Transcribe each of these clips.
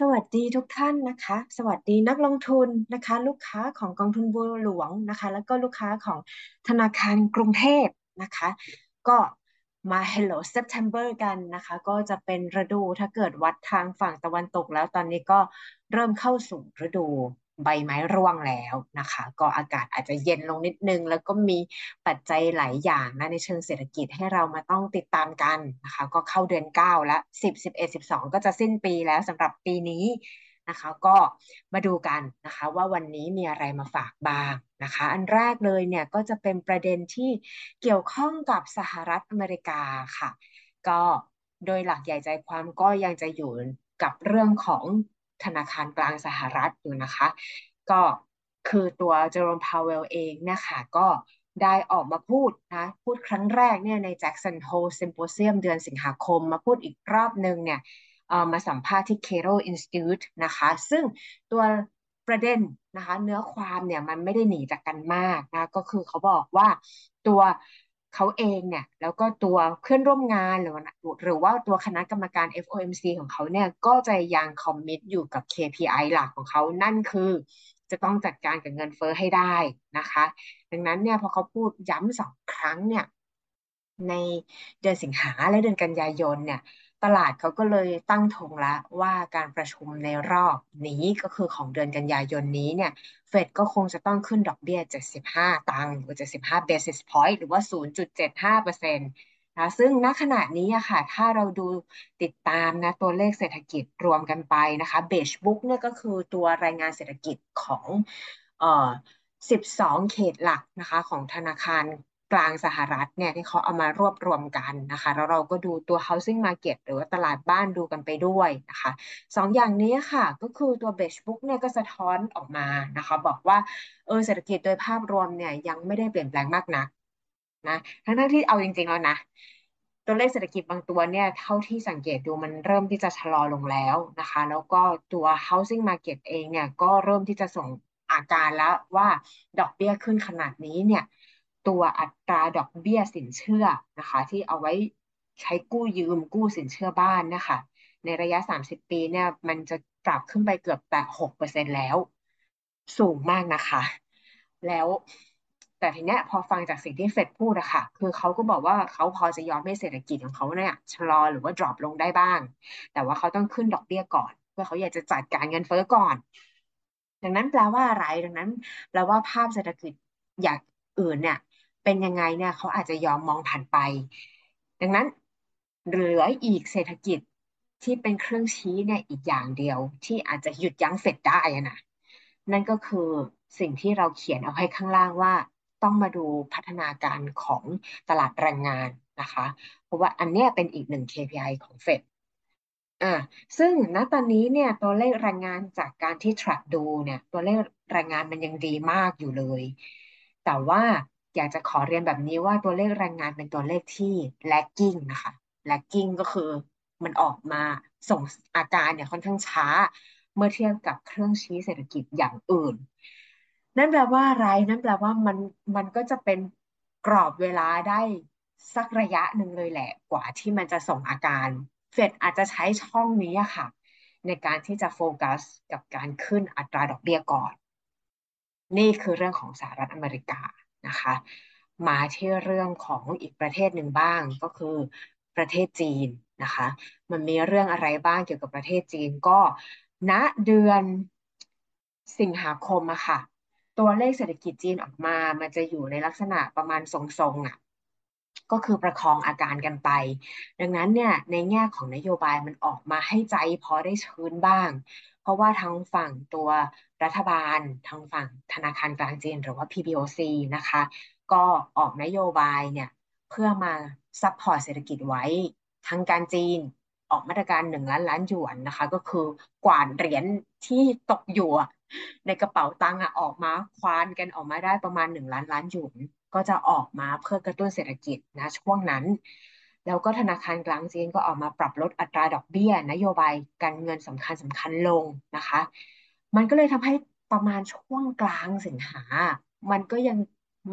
สวัสดีทุกท่านนะคะ สวัสดีนักลงทุนนะคะ ลูกค้าของกองทุนบัวหลวงนะคะ แล้วก็ลูกค้าของธนาคารกรุงเทพนะคะ ก็มา Hello September กันนะคะ ก็จะเป็นฤดูถ้าเกิดวัดทางฝั่งตะวันตกแล้วตอนนี้ก็เริ่มเข้าสู่ฤดู ใบไม้ร่วงแล้วนะคะ ก็อากาศอาจจะเย็นลงนิดนึง แล้วก็มีปัจจัยหลายอย่างนะในเชิงเศรษฐกิจให้เรามาต้องติดตามกันนะคะ ก็เข้าเดือน 9 แล้ว 10 11 12 ก็จะสิ้นปีแล้วสำหรับปีนี้นะคะ ก็มาดูกันนะคะว่าวันนี้มีอะไรมาฝากบ้างนะคะ อันแรกเลยเนี่ยก็จะเป็นประเด็นที่เกี่ยวข้องกับสหรัฐอเมริกาค่ะ ก็โดยหลักใหญ่ใจความก็ยังจะอยู่กับเรื่องของ ธนาคารกลางสหรัฐอยู่นะคะ ก็คือตัวเจอร์มพาวเวลเองเนะคะก็ได้ออกมาพูดนะพูดครั้งแรกเนี่ยในแจ็กสันโฮซิมโพเซียมเดือนสิงหาคม มาพูดอีกรอบหนึ่งเนี่ยมาสัมภาษณ์ที่ Cairo Institute นะคะ ซึ่งตัวประเด็นนะคะเนื้อความเนี่ยมันไม่ได้หนีจากกันมากนะก็คือเขาบอกว่าตัว เขาเองเนี่ยแล้วก็ตัวเพื่อนร่วมงานหรือหรือว่าตัวคณะกรรมการ FOMC ของเขาเนี่ยก็จะยังคอมมิตอยู่กับ KPI หลักของเขานั่นคือ จะต้องจัดการกับเงินเฟ้อให้ได้นะคะ ดังนั้นเนี่ยพอเขาพูดย้ำสองครั้งเนี่ยในเดือนสิงหาและเดือนกันยายนเนี่ย ตลาดเขาก็เลยตั้งธงแล้วว่าการประชุมในรอบนี้ก็คือของเดือนกันยายนนี้เนี่ย เฟดก็คงจะต้องขึ้นดอกเบี้ย 75 ตังค์หรือ 75 basis point หรือว่า 0.75%นะซึ่งณขณะนี้อะค่ะ ถ้าเราดูติดตามนะตัวเลขเศรษฐกิจรวมกันไปนะคะเบชบุ๊กเนี่ยก็คือตัวรายงานเศรษฐกิจของเอ่อ12 เขตหลักนะคะของธนาคาร กลางสหรัฐเนี่ยที่เขาเอามารวบรวมกันนะคะ แล้วเราก็ดูตัว housing market หรือว่าตลาดบ้านดูกันไปด้วยนะคะสองอย่างนี้ค่ะก็คือตัว b e s h book เนี่ยก็สะท้อนออกมานะคะบอกว่าเออเศรษฐกิจโดยภาพรวมเนี่ยยังไม่ได้เปลี่ยนแปลงมากนักนะทั้งที่เอาจริงๆแล้วนะตัวเลขเศรษฐกิจบางตัวเนี่ยเท่าที่สังเกตดูมันเริ่มที่จะชะลอลงแล้วนะคะ แล้วก็ตัว housing market เองเนี่ยก็เริ่มที่จะส่งอาการแล้วว่าดอกเบี้ยขึ้นขนาดนี้เนี่ย ตัวอัตราดอกเบี้ยสินเชื่อนะคะ ที่เอาไว้ใช้กู้ยืมกู้สินเชื่อบ้านนะคะ ในระยะ 30 ปีเนี่ยมันจะปรับขึ้นไปเกือบแต่6%แล้ว สูงมากนะคะ แล้วแต่ทีเนี้ยพอฟังจากสิ่งที่เฟดพูดอะค่ะ คือเขาก็บอกว่าเขาพอจะยอมให้เศรษฐกิจของเขาเนี่ยชะลอหรือว่า drop ลงได้บ้าง แต่ว่าเขาต้องขึ้นดอกเบี้ยก่อน เพื่อเขาอยากจะจัดการเงินเฟ้อก่อน ดังนั้นแปลว่าอะไรดังนั้นแปลว่าภาพเศรษฐกิจอย่างอื่นเนี่ย เป็นยังไงเนี่ยเขาอาจจะยอมมองผ่านไป ดังนั้นเหลืออีกเศรษฐกิจที่เป็นเครื่องชี้เนี่ยอีกอย่างเดียว ที่อาจจะหยุดยั้งเฟดได้นะนั่นก็คือสิ่งที่เราเขียนเอาให้ข้างล่างว่า ต้องมาดูพัฒนาการของตลาดแรงงานนะคะ เพราะว่าอันนี้เป็นอีกหนึ่ง KPI ของเฟดอ่าซึ่งณตอนนี้เนี่ยตัวเลขแรงงานจากการที่ track ดูเนี่ยตัวเลขแรงงานมันยังดีมากอยู่เลย แต่ว่า อยากจะขอเรียนแบบนี้ว่าตัวเลขแรงงานเป็นตัวเลขที่ lagging นะคะ lagging ก็คือมันออกมาส่งอาการเนี่ยค่อนข้างช้า เมื่อเทียบกับเครื่องชี้เศรษฐกิจอย่างอื่น นั่นแปลว่าอะไร นั่นแปลว่ามันมันก็จะเป็นกรอบเวลาได้สักระยะหนึ่งเลยแหละกว่าที่มันจะส่งอาการเฟดอาจจะใช้ช่องนี้ค่ะ ในการที่จะโฟกัสกับการขึ้นอัตราดอกเบี้ยก่อน นี่คือเรื่องของสหรัฐอเมริกา นะคะ มาที่เรื่องของอีกประเทศหนึ่งบ้างก็คือประเทศจีนนะคะ มันมีเรื่องอะไรบ้างเกี่ยวกับประเทศจีนก็ณเดือนสิงหาคมอะค่ะ ตัวเลขเศรษฐกิจจีนออกมา มันจะอยู่ในลักษณะประมาณทรงๆอะก็คือประคองอาการกันไป ดังนั้นเนี่ยในแง่ของนโยบายมันออกมาให้ใจพอได้ชื้นบ้าง เพราะว่าทั้งฝั่งตัว รัฐบาลทางฝั่งธนาคารกลางจีนหรือว่า PBOC นะคะ ก็ออกนโยบายเนี่ยเพื่อมา support เศรษฐกิจไว้ทางการจีนออกมาตรการหนึ่งล้านล้านหยวนนะคะ ก็คือกวาดเหรียญที่ตกอยู่ในกระเป๋าตังค์ออกมาควานกันออกมาได้ประมาณหนึ่งล้านล้านหยวนก็จะออกมาเพื่อกระตุ้นเศรษฐกิจนะช่วงนั้น แล้วก็ธนาคารกลางจีนก็ออกมาปรับลดอัตราดอกเบี้ย นโยบายการเงินสำคัญสำคัญลงนะคะ มันก็เลยทำให้ประมาณช่วงกลางสิงหา มันก็ยัง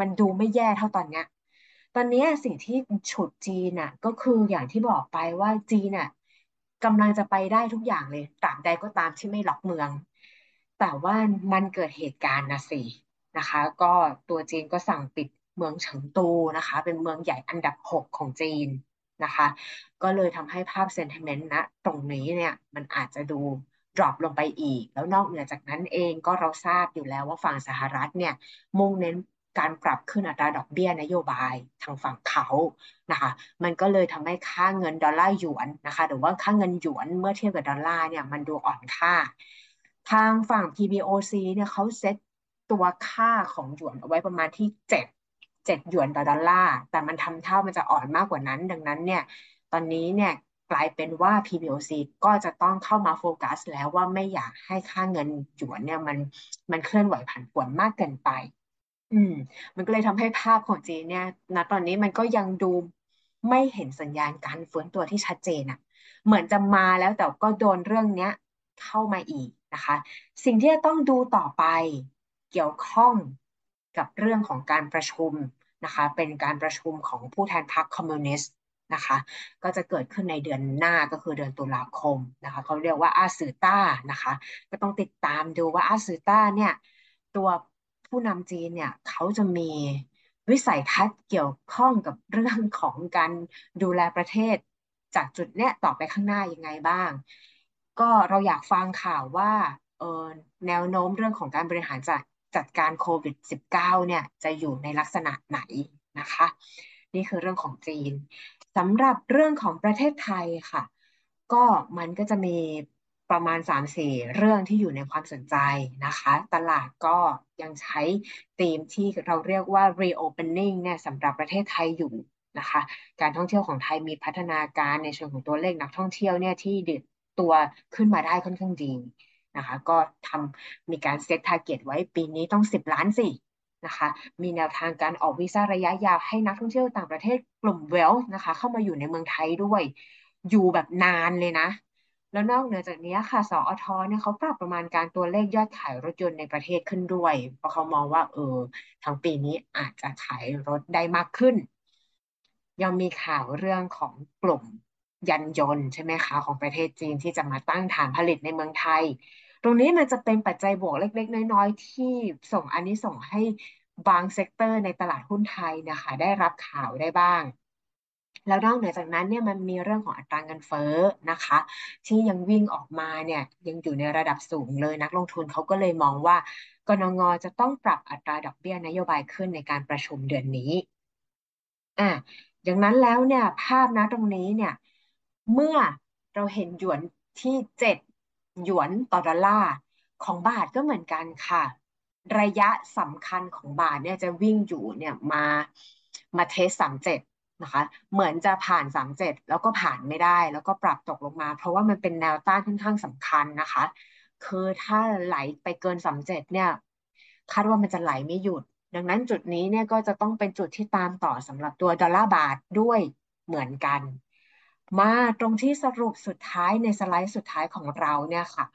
มันดูไม่แย่เท่าตอนเนี้ย ตอนนี้สิ่งที่ฉุดจีนน่ะ ก็คืออย่างที่บอกไปว่าจีนน่ะกำลังจะไปได้ทุกอย่างเลยตราบใดก็ตามที่ไม่ล็อกเมือง แต่ว่ามันเกิดเหตุการณ์นะสินะคะ ก็ตัวจีนก็สั่งปิดเมืองเฉิงตูนะคะ เป็นเมืองใหญ่อันดับ6ของจีนนะคะ ก็เลยทำให้ภาพเซนติเมนต์นะตรงนี้เนี่ยมันอาจจะดู drop ลงไปอีก แล้วนอกเหนือจากนั้นเองก็เราทราบอยู่แล้วว่าฝั่งสหรัฐเนี่ยมุ่งเน้นการปรับขึ้นอัตราดอกเบี้ยนโยบายทางฝั่งเขานะคะ มันก็เลยทำให้ค่าเงินดอลลาร์หยวนนะคะ หรือว่าค่าเงินหยวนเมื่อเทียบกับดอลลาร์เนี่ยมันดูอ่อนค่า ทางฝั่ง PBOC เนี่ยเขาเซ็ตตัวค่าของหยวนเอาไว้ประมาณที่ 7 7หยวนต่อดอลลาร์ แต่มันทำท่ามันจะอ่อนมากกว่านั้น ดังนั้นเนี่ย ตอนนี้เนี่ย กลายเป็นว่า PBOC ก็จะต้องเข้ามาโฟกัส แล้วว่าไม่อยากให้ค่าเงินหยวนเนี่ยมันมันเคลื่อนไหวผันผวนมากเกินไป อืม มันก็เลยทำให้ภาพของจีนเนี่ยณตอนนี้มันก็ยังดูไม่เห็นสัญญาณการฟื้นตัวที่ชัดเจนอะเหมือนจะมาแล้วแต่ก็โดนเรื่องเนี้ยเข้ามาอีกนะคะ สิ่งที่จะต้องดูต่อไปเกี่ยวข้องกับเรื่องของการประชุมนะคะ เป็นการประชุมของผู้แทนพรรคคอมมิวนิสต์ นะคะ ก็จะเกิดขึ้นในเดือนหน้าก็คือเดือนตุลาคมนะคะเขาเรียกว่าอาสือต้านะคะ ก็ต้องติดตามดูว่าอาสือต้าเนี่ยตัวผู้นำจีนเนี่ยเขาจะมีวิสัยทัศน์เกี่ยวข้องกับเรื่องของการดูแลประเทศ จากจุดเนี้ยต่อไปข้างหน้ายังไงบ้าง ก็เราอยากฟังข่าวว่าเออแนวโน้มเรื่องของการบริหารจัดจัดการโควิด -19 เนี่ยจะอยู่ในลักษณะไหนนะคะ นี่คือเรื่องของจีน สำหรับเรื่องของประเทศไทยค่ะ ก็มันก็จะมีประมาณ 3-4 เรื่องที่อยู่ในความสนใจนะคะ ตลาดก็ยังใช้ธีมที่เราเรียกว่า reopening เนี่ยสำหรับประเทศไทยอยู่นะคะ การท่องเที่ยวของไทยมีพัฒนาการในเชิงของตัวเลขนักท่องเที่ยวเนี่ยที่ดิดตัวขึ้นมาได้ค่อนข้างดีนะคะ ก็ทำมีการเซตทาร์เก็ตไว้ปีนี้ต้อง 10 ล้านสิ นะคะมีแนวทางการออกวีซ่าระยะยาวให้นักท่องเที่ยวต่างประเทศกลุ่มเวลนะคะ เข้ามาอยู่ในเมืองไทยด้วย อยู่แบบนานเลยนะ แล้วนอกเหนือจากนี้ค่ะสอทเนี่ยเขาปรับประมาณการตัวเลขยอดขายรถยนต์ในประเทศขึ้นด้วย เพราะเขามองว่า เออทั้งปีนี้อาจจะขายรถได้มากขึ้น ยังมีข่าวเรื่องของกลุ่มยานยนต์ใช่ไหมคะของประเทศจีนที่จะมาตั้งฐานผลิตในเมืองไทย ตรงนี้มันจะเป็นปัจจัยบวกเล็ก ๆ น้อยๆ ที่ส่งอันนี้ส่งให้บาง sector ในตลาดหุ้นไทยนะคะ ได้รับข่าวได้บ้าง แล้วนอกเหนือจากนั้นเนี่ยมันมีเรื่องของอัตราเงินเฟ้อนะคะ ที่ยังวิ่งออกมาเนี่ยยังอยู่ในระดับสูงเลยนักลงทุนเขาก็เลยมองว่ากนงจะต้องปรับอัตราดอกเบี้ยนโยบายขึ้นในการประชุมเดือนนี้อะอย่างนั้นแล้วเนี่ยภาพนะตรงนี้เนี่ยเมื่อเราเห็นหยวนที่เจ็ด หยวนต่อดอลลาร์ของบาทก็เหมือนกันค่ะ ระยะสำคัญของบาทเนี่ยจะวิ่งอยู่เนี่ยมามาเทสสามเจ็ดนะคะเหมือนจะผ่านสามเจ็ดแล้วก็ผ่านไม่ได้ แล้วก็ปรับตกลงมา เพราะว่ามันเป็นแนวต้านค่อนข้างสำคัญนะคะ คือถ้าไหลไปเกินสามเจ็ดเนี่ย คาดว่ามันจะไหลไม่หยุด ดังนั้นจุดนี้เนี่ยก็จะต้องเป็นจุดที่ตามต่อสำหรับตัวดอลลาร์บาทด้วยเหมือนกัน มาตรงที่สรุปสุดท้ายในสไลด์สุดท้ายของเราเนี่ยค่ะ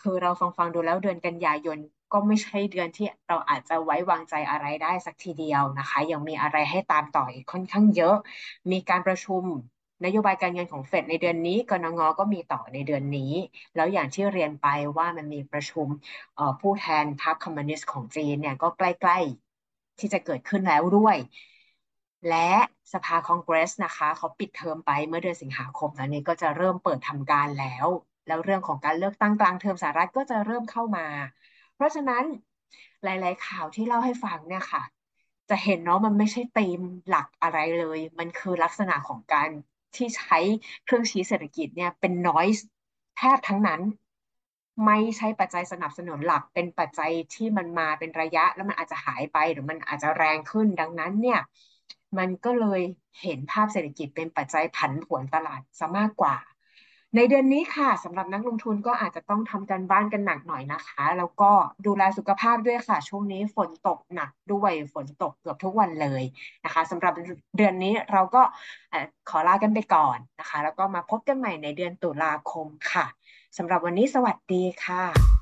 คือเราฟังฟังดูแล้วเดือนกันยายนก็ไม่ใช่เดือนที่เราอาจจะไว้วางใจอะไรได้สักทีเดียวนะคะ ยังมีอะไรให้ตามต่ออีกค่อนข้างเยอะ มีการประชุมนโยบายการเงินของเฟดในเดือนนี้กนงก็มีต่อในเดือนนี้ แล้วอย่างที่เรียนไปว่ามันมีประชุมผู้แทนพรรคคอมมิวนิสต์ของจีนเนี่ยก็ใกล้ ๆ ที่จะเกิดขึ้นแล้วด้วย และสภาคองเกรสนะคะเขาปิดเทอมไปเมื่อเดือนสิงหาคมตอนนี้ก็จะเริ่มเปิดทำการแล้ว แล้วเรื่องของการเลือกตั้งกลางเทอมสหรัฐก็จะเริ่มเข้ามา เพราะฉะนั้นหลาย ๆ ข่าวที่เล่าให้ฟังเนี่ยค่ะ จะเห็นเนาะมันไม่ใช่ธีมหลักอะไรเลย มันคือลักษณะของการที่ใช้เครื่องชี้เศรษฐกิจเนี่ยเป็น noise แทบทั้งนั้น ไม่ใช่ปัจจัยสนับสนุนหลักเป็นปัจจัยที่มันมาเป็นระยะ แล้วมันอาจจะหายไปหรือมันอาจจะแรงขึ้นดังนั้นเนี่ย มันก็เลยเห็นภาพเศรษฐกิจเป็นปัจจัยผันผวนตลาดซะมากกว่า ในเดือนนี้ค่ะสำหรับนักลงทุนก็อาจจะต้องทำการบ้านกันหนักหน่อยนะคะ แล้วก็ดูแลสุขภาพด้วยค่ะ ช่วงนี้ฝนตกหนักด้วยฝนตกเกือบทุกวันเลยนะคะสำหรับเดือนนี้เราก็ขอลากันไปก่อนนะคะ แล้วก็มาพบกันใหม่ในเดือนตุลาคมค่ะสำหรับวันนี้สวัสดีค่ะ